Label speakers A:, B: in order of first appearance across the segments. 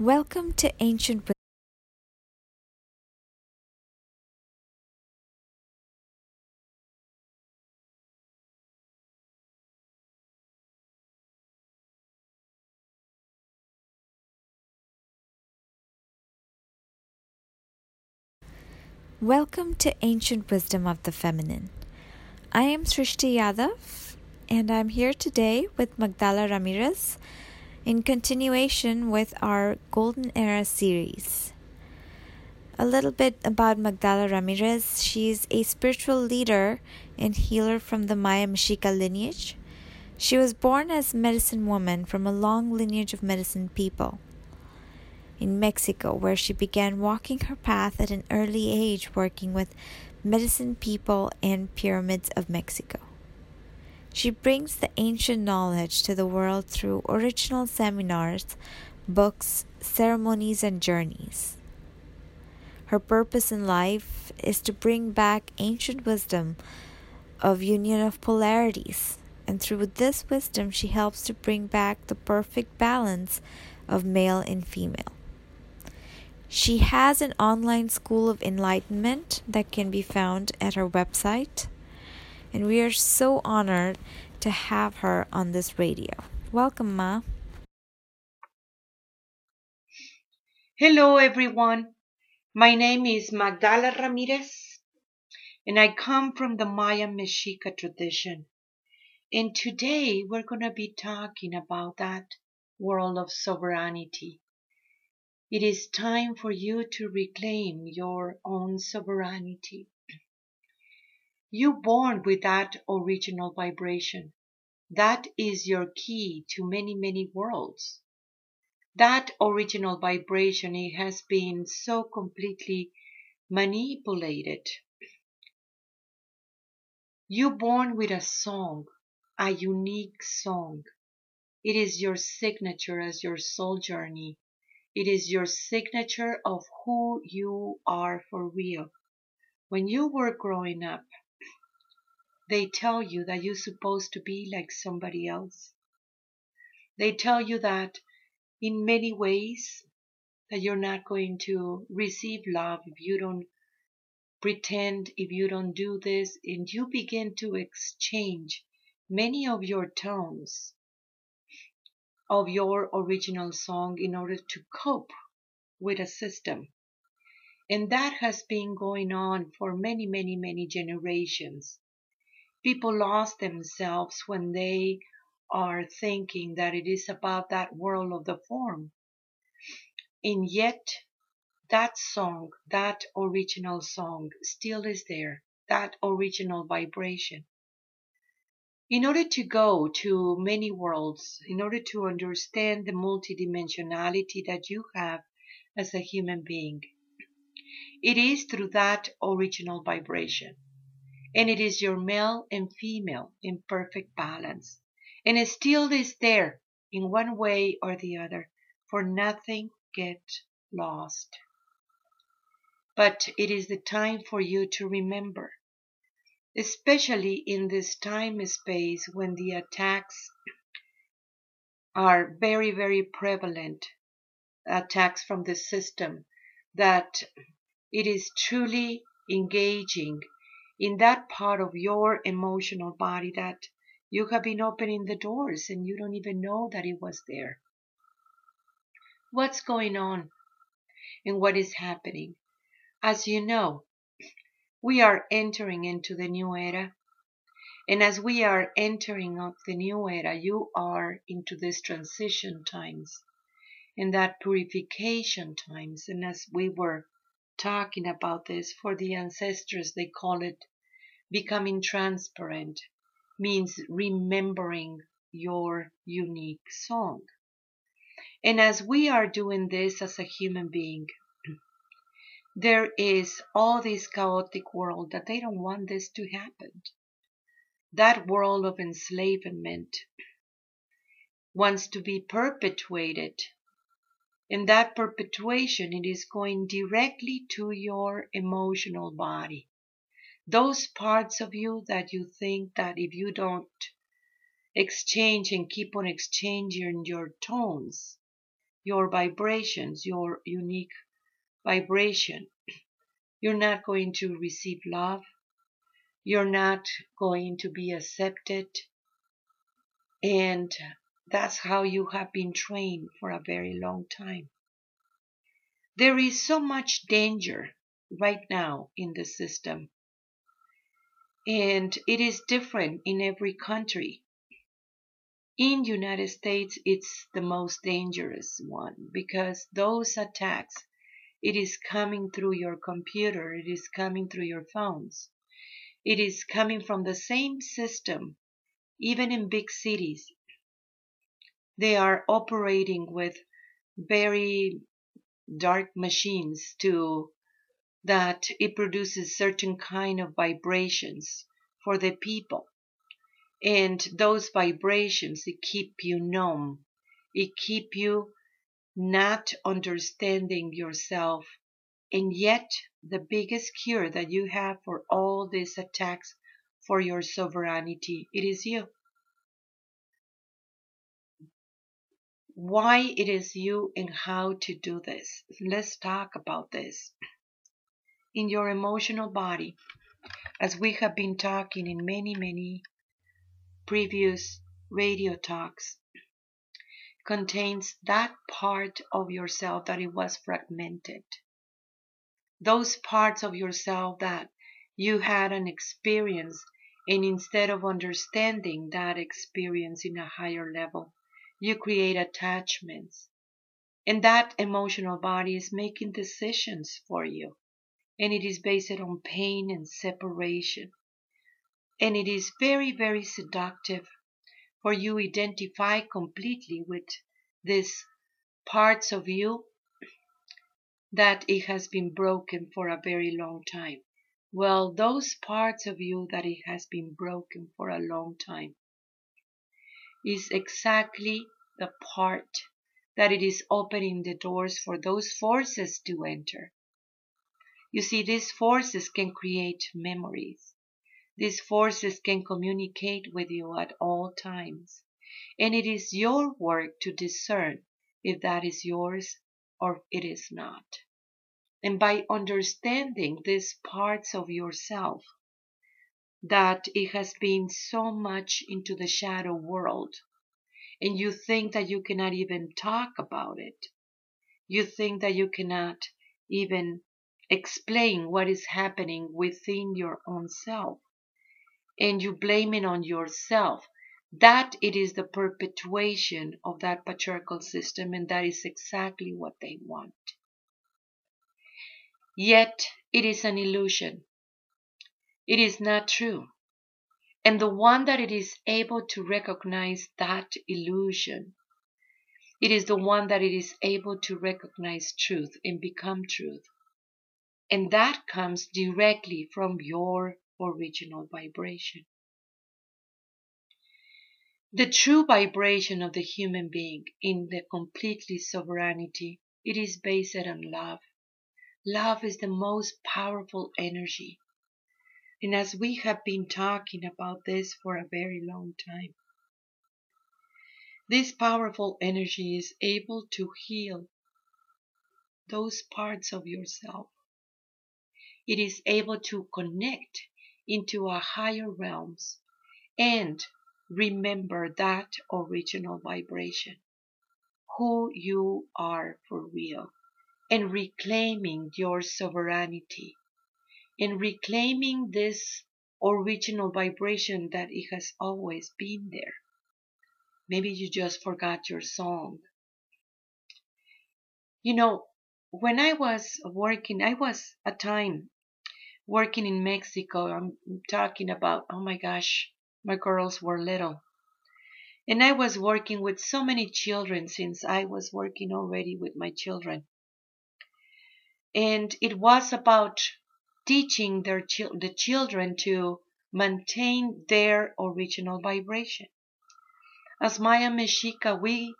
A: Welcome to Ancient Welcome to Ancient Wisdom of the Feminine. I am Srishti Yadav, and I'm here today with Magdala Ramirez in continuation with our Golden Era series. A little bit about Magdala Ramirez. She's a spiritual leader and healer from the Maya Mexica lineage. She was born as medicine woman from a long lineage of medicine people in Mexico, where she began walking her path at an early age, working with medicine people and pyramids of Mexico. She brings the ancient knowledge to the world through original seminars, books, ceremonies, and journeys. Her purpose in life is to bring back ancient wisdom of union of polarities, and through this wisdom, she helps to bring back the perfect balance of male and female. She has an online school of enlightenment that can be found at her website, and we are so honored to have her on this radio. Welcome, Ma.
B: Hello, everyone. My name is Magdala Ramirez, and I come from the Maya Mexica tradition. And today we're going to be talking about that world of sovereignty. It is time for you to reclaim your own sovereignty. You born with that original vibration. That is your key to many, many worlds. That original vibration, it has been so completely manipulated. You born with a song, a unique song. It is your signature as your soul journey. It is your signature of who you are for real. When you were growing up, they tell you that you're supposed to be like somebody else. They tell you that in many ways that you're not going to receive love if you don't pretend, if you don't do this, and you begin to exchange many of your tones of your original song in order to cope with a system. And that has been going on for many, many, many generations. People lost themselves when they are thinking that it is about that world of the form. And yet, that song, that original song, still is there, that original vibration. In order to go to many worlds, in order to understand the multidimensionality that you have as a human being, it is through that original vibration. And it is your male and female in perfect balance. And still is there in one way or the other, for nothing get lost. But it is the time for you to remember especially in this time space when the attacks are very, very prevalent, attacks from the system, that it is truly engaging in that part of your emotional body that you have been opening the doors and you don't even know that it was there. What's going on and what is happening? As you know, we are entering into the new era. And as we are entering of the new era, you are into this transition times and that purification times. And as we were talking about this for the ancestors, they call it becoming transparent, means remembering your unique song. And as we are doing this as a human being, there is all this chaotic world that they don't want this to happen. That world of enslavement wants to be perpetuated. In that perpetuation, it is going directly to your emotional body. Those parts of you that you think that if you don't exchange and keep on exchanging your tones, your vibrations, your unique vibration. You're not going to receive love. You're not going to be accepted. And that's how you have been trained for a very long time. There is so much danger right now in the system. And it is different in every country. In United States, it's the most dangerous one because those attacks, it is coming through your computer, it is coming through your phones. It is coming from the same system, even in big cities. They are operating with very dark machines to that it produces certain kind of vibrations for the people. And those vibrations it keep you numb. It keep you not understanding yourself. And yet the biggest cure that you have for all these attacks for your sovereignty it is you why it is you and how to do this let's talk about this in your emotional body as we have been talking in many many previous radio talks contains that part of yourself that it was fragmented. Those parts of yourself that you had an experience and instead of understanding that experience in a higher level, you create attachments. And that emotional body is making decisions for you. And it is based on pain and separation and it is very, very seductive for you identify completely with these parts of you that it has been broken for a very long time. Well, those parts of you that it has been broken for a long time is exactly the part that it is opening the doors for those forces to enter. You see, these forces can create memories. These forces can communicate with you at all times, and it is your work to discern if that is yours or it is not. And by understanding these parts of yourself, that it has been so much into the shadow world, and you think that you cannot even talk about it. You think that you cannot even explain what is happening within your own self and you blame it on yourself, that it is the perpetuation of that patriarchal system and that is exactly what they want. Yet it is an illusion. It is not true. And the one that it is able to recognize that illusion, it is the one that it is able to recognize truth and become truth. And that comes directly from your original vibration. The true vibration of the human being in the completely sovereignty, it is based on love. Love is the most powerful energy. And as we have been talking about this for a very long time, this powerful energy is able to heal those parts of yourself. It is able to connect into a higher realms and remember that original vibration, who you are for real, and reclaiming your sovereignty, and reclaiming this original vibration that it has always been there. Maybe you just forgot your song. You know, when I was working, I was a time working in Mexico, I'm talking about, oh my gosh, my girls were little. And I was working with so many children since I was working already with my children. And it was about teaching their the children to maintain their original vibration. As Maya Mexica, we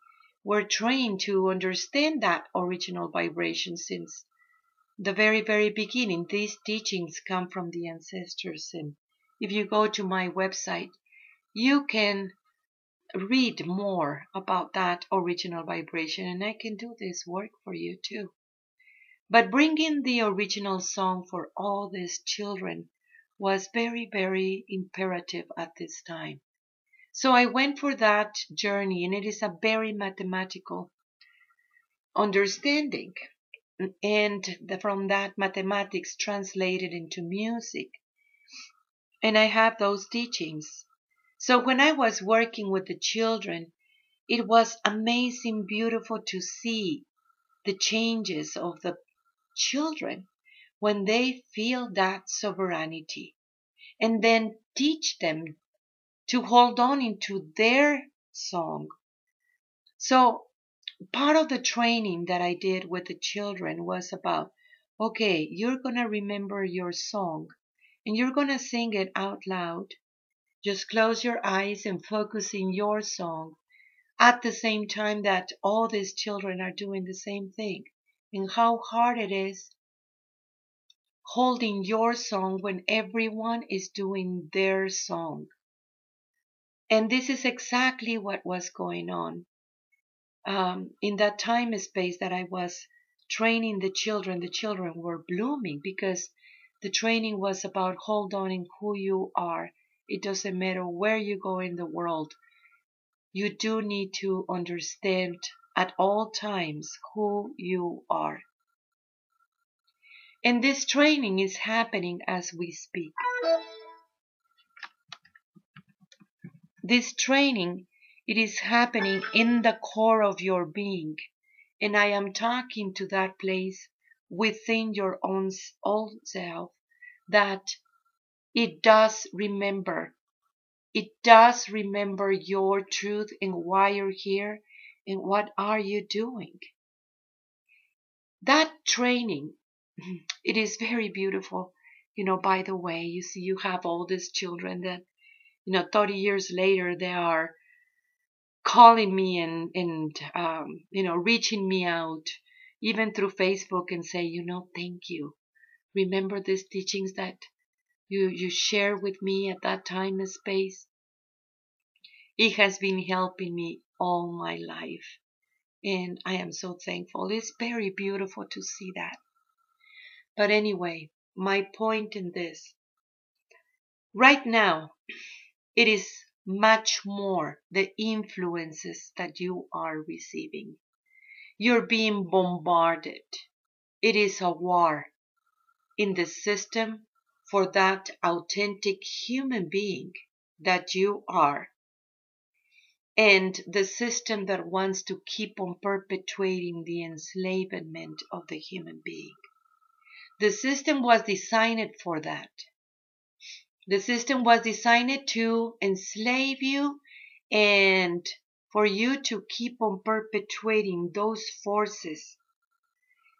B: were trained to understand that original vibration since the very, very beginning. These teachings come from the ancestors. And if you go to my website, you can read more about that original vibration, and I can do this work for you too. But bringing the original song for all these children was very, very imperative at this time. So I went for that journey, and it is a very mathematical understanding. And from that, mathematics translated into music. And I have those teachings. So when I was working with the children, it was amazing, beautiful to see the changes of the children when they feel that sovereignty and then teach them to hold on into their song. So part of the training that I did with the children was about, okay, you're going to remember your song and you're going to sing it out loud. Just close your eyes and focus in your song at the same time that all these children are doing the same thing and how hard it is holding your song when everyone is doing their song. And this is exactly what was going on. Um, in that time space that I was training the children, the children were blooming because the training was about hold on in who you are. It doesn't matter where you go in the world. You do need to understand at all times who you are. And this training is happening as we speak. This training, it is happening in the core of your being. And I am talking to that place within your own old self that it does remember. It does remember your truth and why you're here and what are you doing. That training, it is very beautiful. You know, by the way, you see, you have all these children that you know, 30 years later, they are calling me and, and um, you know, reaching me out, even through Facebook and say, you know, thank you. Remember these teachings that you, you share with me at that time and space? It has been helping me all my life. And I am so thankful. It's very beautiful to see that. But anyway, my point in this. Right now, it is much more the influences that you are receiving. You're being bombarded. It is a war in the system for that authentic human being that you are. And the system that wants to keep on perpetuating the enslavement of the human being. The system was designed for that. The system was designed to enslave you and for you to keep on perpetuating those forces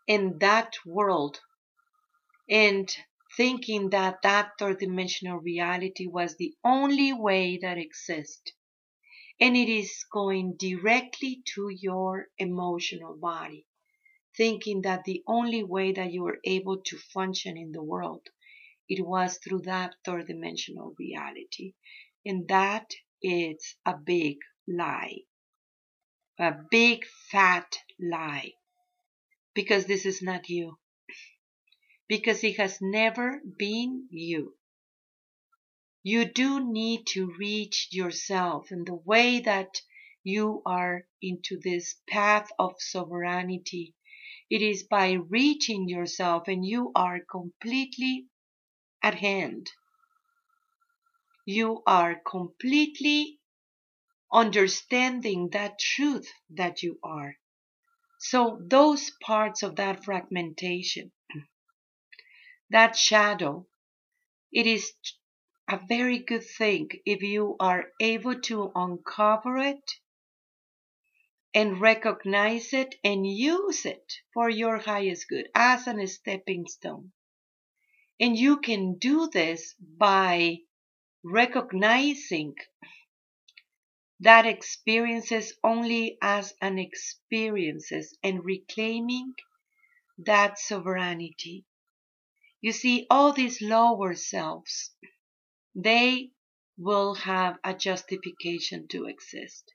B: in that world and thinking that that third dimensional reality was the only way that exists. And it is going directly to your emotional body, thinking that the only way that you are able to function in the world it was through that third dimensional reality. And that is a big lie. A big fat lie. Because this is not you. Because it has never been you. You do need to reach yourself and the way that you are into this path of sovereignty. It is by reaching yourself and you are completely at hand. You are completely understanding that truth that you are. So those parts of that fragmentation, that shadow, it is a very good thing if you are able to uncover it and recognize it and use it for your highest good as a stepping stone. And you can do this by recognizing that experiences only as an experiences and reclaiming that sovereignty. You see, all these lower selves, they will have a justification to exist.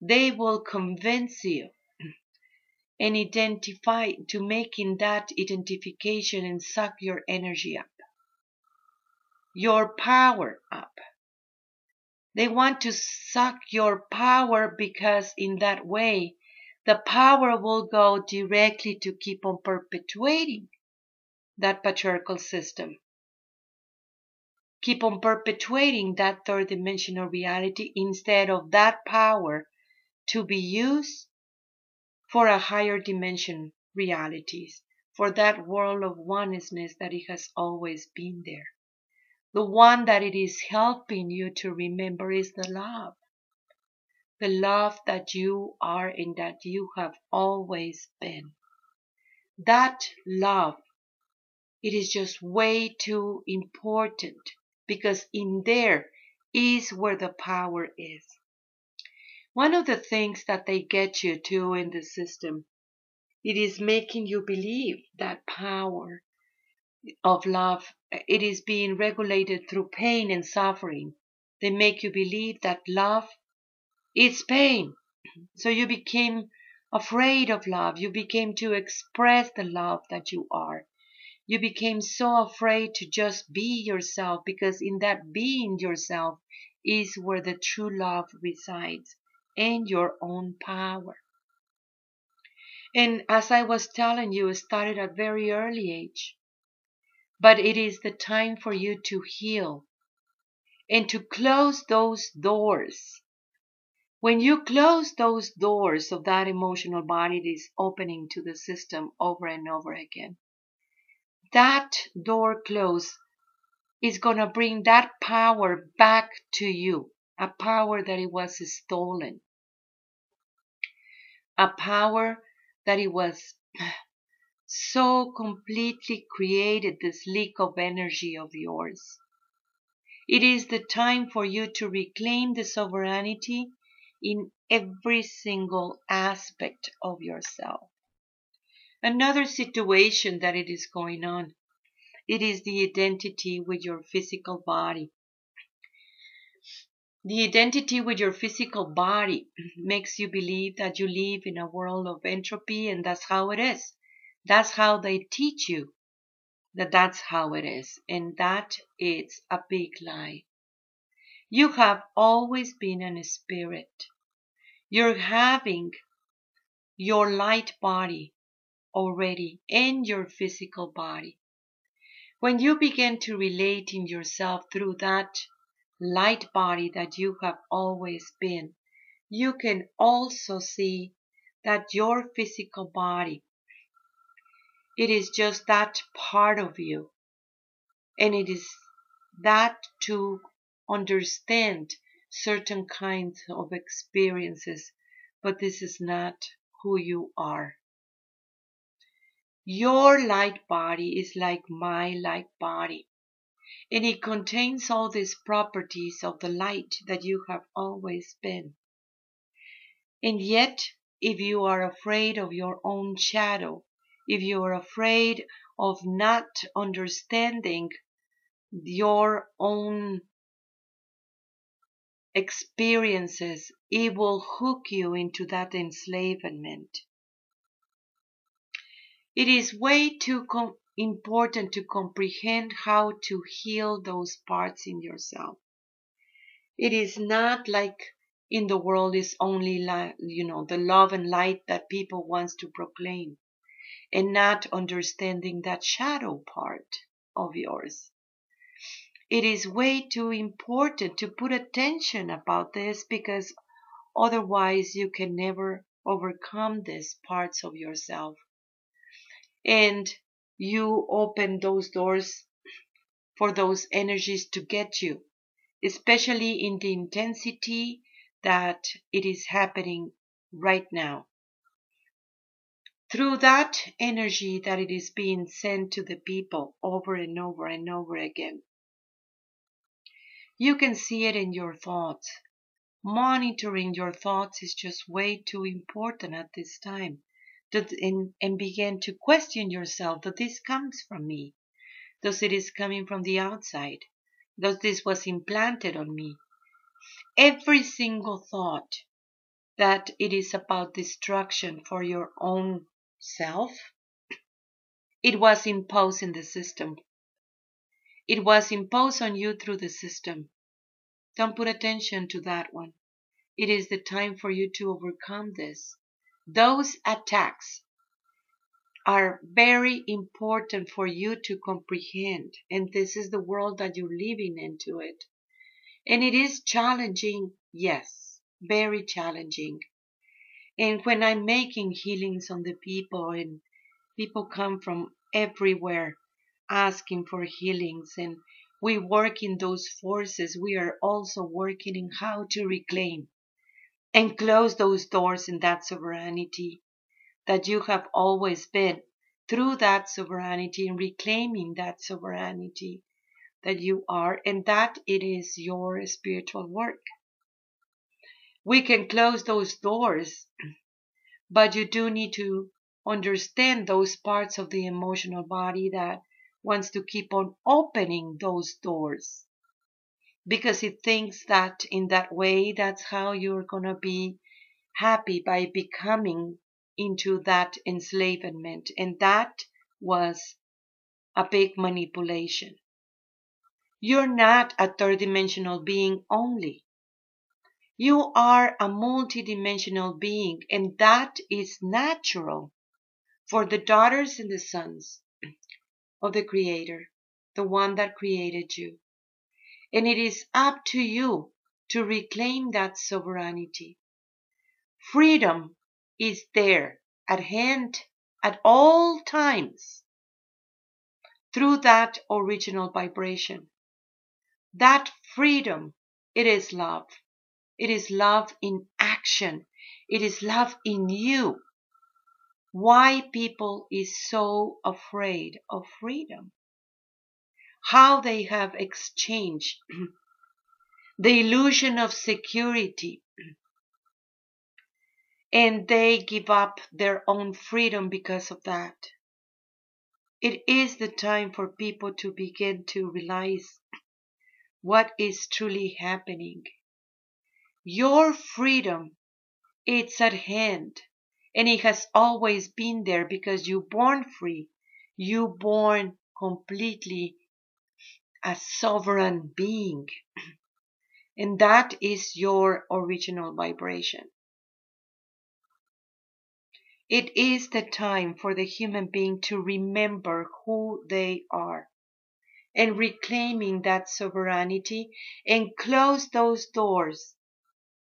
B: They will convince you and identify to making that identification and suck your energy up, your power up. They want to suck your power because in that way the power will go directly to keep on perpetuating that patriarchal system. Keep on perpetuating that third dimensional reality instead of that power to be used for a higher dimension realities, for that world of oneness that it has always been there. The one that it is helping you to remember is the love. The love that you are and that you have always been. That love, it is just way too important because in there is where the power is. One of the things that they get you to in the system, it is making you believe that power of love, it is being regulated through pain and suffering. They make you believe that love is pain. So you became afraid of love. You became to express the love that you are. You became so afraid to just be yourself because in that being yourself is where the true love resides and your own power. And as I was telling you, it started at very early age. But it is the time for you to heal and to close those doors. When you close those doors of that emotional body that is opening to the system over and over again, that door closed is going to bring that power back to you, a power that it was stolen a power that it was so completely created this leak of energy of yours. It is the time for you to reclaim the sovereignty in every single aspect of yourself. Another situation that it is going on, it is the identity with your physical body. The identity with your physical body makes you believe that you live in a world of entropy and that's how it is. That's how they teach you that that's how it is. And that is a big lie. You have always been a spirit. You're having your light body already in your physical body. When you begin to relate in yourself through that light body that you have always been, you can also see that your physical body, it is just that part of you. And it is that to understand certain kinds of experiences, but this is not who you are. Your light body is like my light body and it contains all these properties of the light that you have always been. And yet, if you are afraid of your own shadow, if you are afraid of not understanding your own experiences, it will hook you into that enslavement. It is way too important to comprehend how to heal those parts in yourself. It is not like in the world is only like, you know, the love and light that people wants to proclaim and not understanding that shadow part of yours. It is way too important to put attention about this because otherwise you can never overcome these parts of yourself. And you open those doors for those energies to get you, especially in the intensity that it is happening right now. Through that energy that it is being sent to the people over and over and over again. You can see it in your thoughts. Monitoring your thoughts is just way too important at this time and, and begin to question yourself that this comes from me. Does it is coming from the outside? Thus this was implanted on me. Every single thought that it is about destruction for your own self, it was imposed in the system. It was imposed on you through the system. Don't put attention to that one. It is the time for you to overcome this. Those attacks are very important for you to comprehend. And this is the world that you're living into it. And it is challenging, yes, very challenging. And when I'm making healings on the people and people come from everywhere asking for healings and we work in those forces, we are also working in how to reclaim and close those doors in that sovereignty that you have always been through that sovereignty and reclaiming that sovereignty that you are and that it is your spiritual work. We can close those doors, but you do need to understand those parts of the emotional body that wants to keep on opening those doors because it thinks that in that way that's how you're going to be happy by becoming into that enslavement. And that was a big manipulation. You're not a third dimensional being only. You are a multidimensional being and that is natural for the daughters and the sons of the creator the one that created you and it is up to you to reclaim that sovereignty. Freedom is there at hand at all times through that original vibration. That freedom, it is love. It is love in action. It is love in you. Why people is so afraid of freedom? How they have exchanged the illusion of security and they give up their own freedom because of that. It is the time for people to begin to realize what is truly happening. Your freedom, it's at hand and it has always been there because you born free. You born completely a sovereign being. And that is your original vibration. It is the time for the human being to remember who they are and reclaiming that sovereignty and close those doors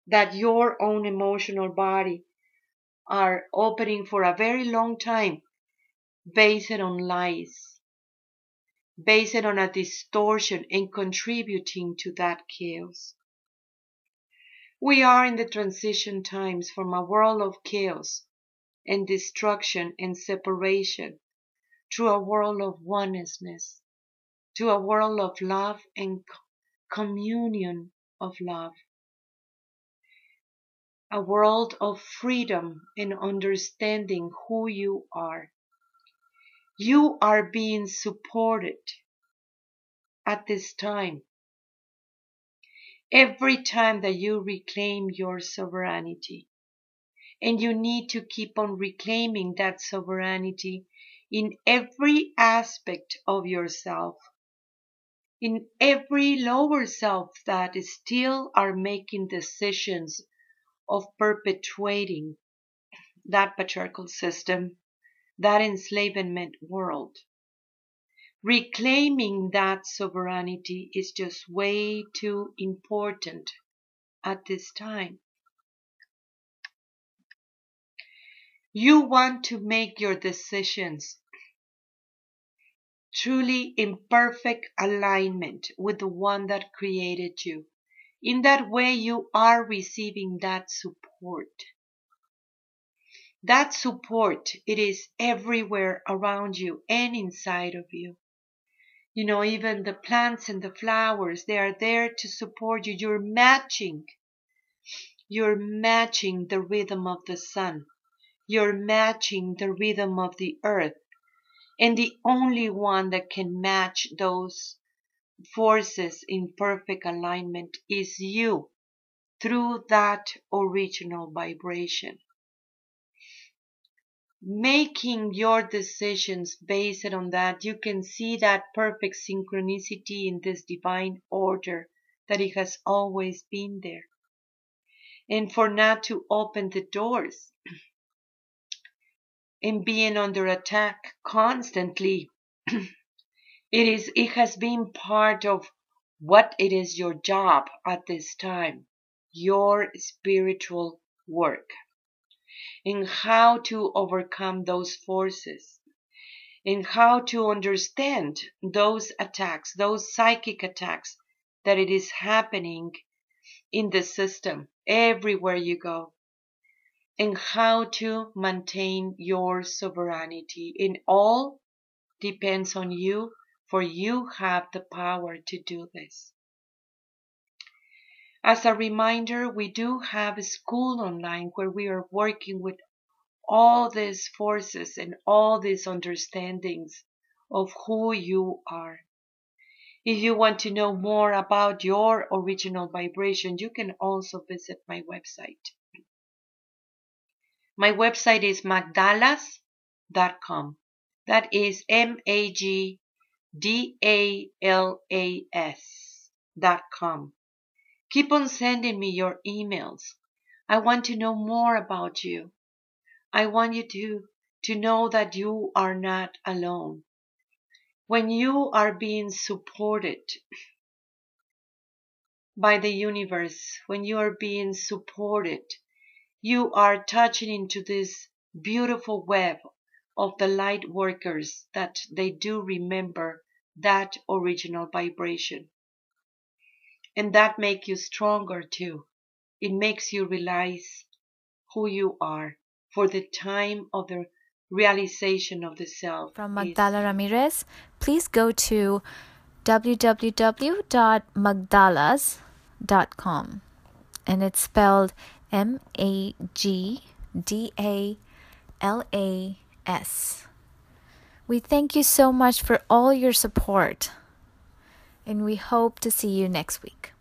B: that your own emotional body are opening for a very long time based on lies based on a distortion and contributing to that chaos. We are in the transition times from a world of chaos and destruction and separation to a world of oneness, to a world of love and communion of love. A world of freedom and understanding who you are you are being supported at this time. Every time that you reclaim your sovereignty, and you need to keep on reclaiming that sovereignty in every aspect of yourself, in every lower self that still are making decisions of perpetuating that patriarchal system that enslavement world. Reclaiming that sovereignty is just way too important at this time. You want to make your decisions truly in perfect alignment with the one that created you. In that way, you are receiving that support that support, it is everywhere around you and inside of you. You know, even the plants and the flowers, they are there to support you. You're matching. You're matching the rhythm of the sun. You're matching the rhythm of the earth. And the only one that can match those forces in perfect alignment is you through that original vibration. Making your decisions based on that, you can see that perfect synchronicity in this divine order that it has always been there. And for not to open the doors and being under attack constantly, it is it has been part of what it is your job at this time your spiritual work in how to overcome those forces, in how to understand those attacks, those psychic attacks that it is happening in the system everywhere you go, and how to maintain your sovereignty. In all depends on you, for you have the power to do this. As a reminder, we do have a school online where we are working with all these forces and all these understandings of who you are. If you want to know more about your original vibration, you can also visit my website. My website is magdalas.com. That is M A G D A L A S dot com. Keep on sending me your emails. I want to know more about you. I want you to, to know that you are not alone. When you are being supported by the universe, when you are being supported, you are touching into this beautiful web of the light workers that they do remember that original vibration and that make you stronger too. It makes you realize who you are for the time of the realization of the self.
A: From Magdala Ramirez, please go to www.magdalas.com and it's spelled M A G D A L A S. We thank you so much for all your support and we hope to see you next week.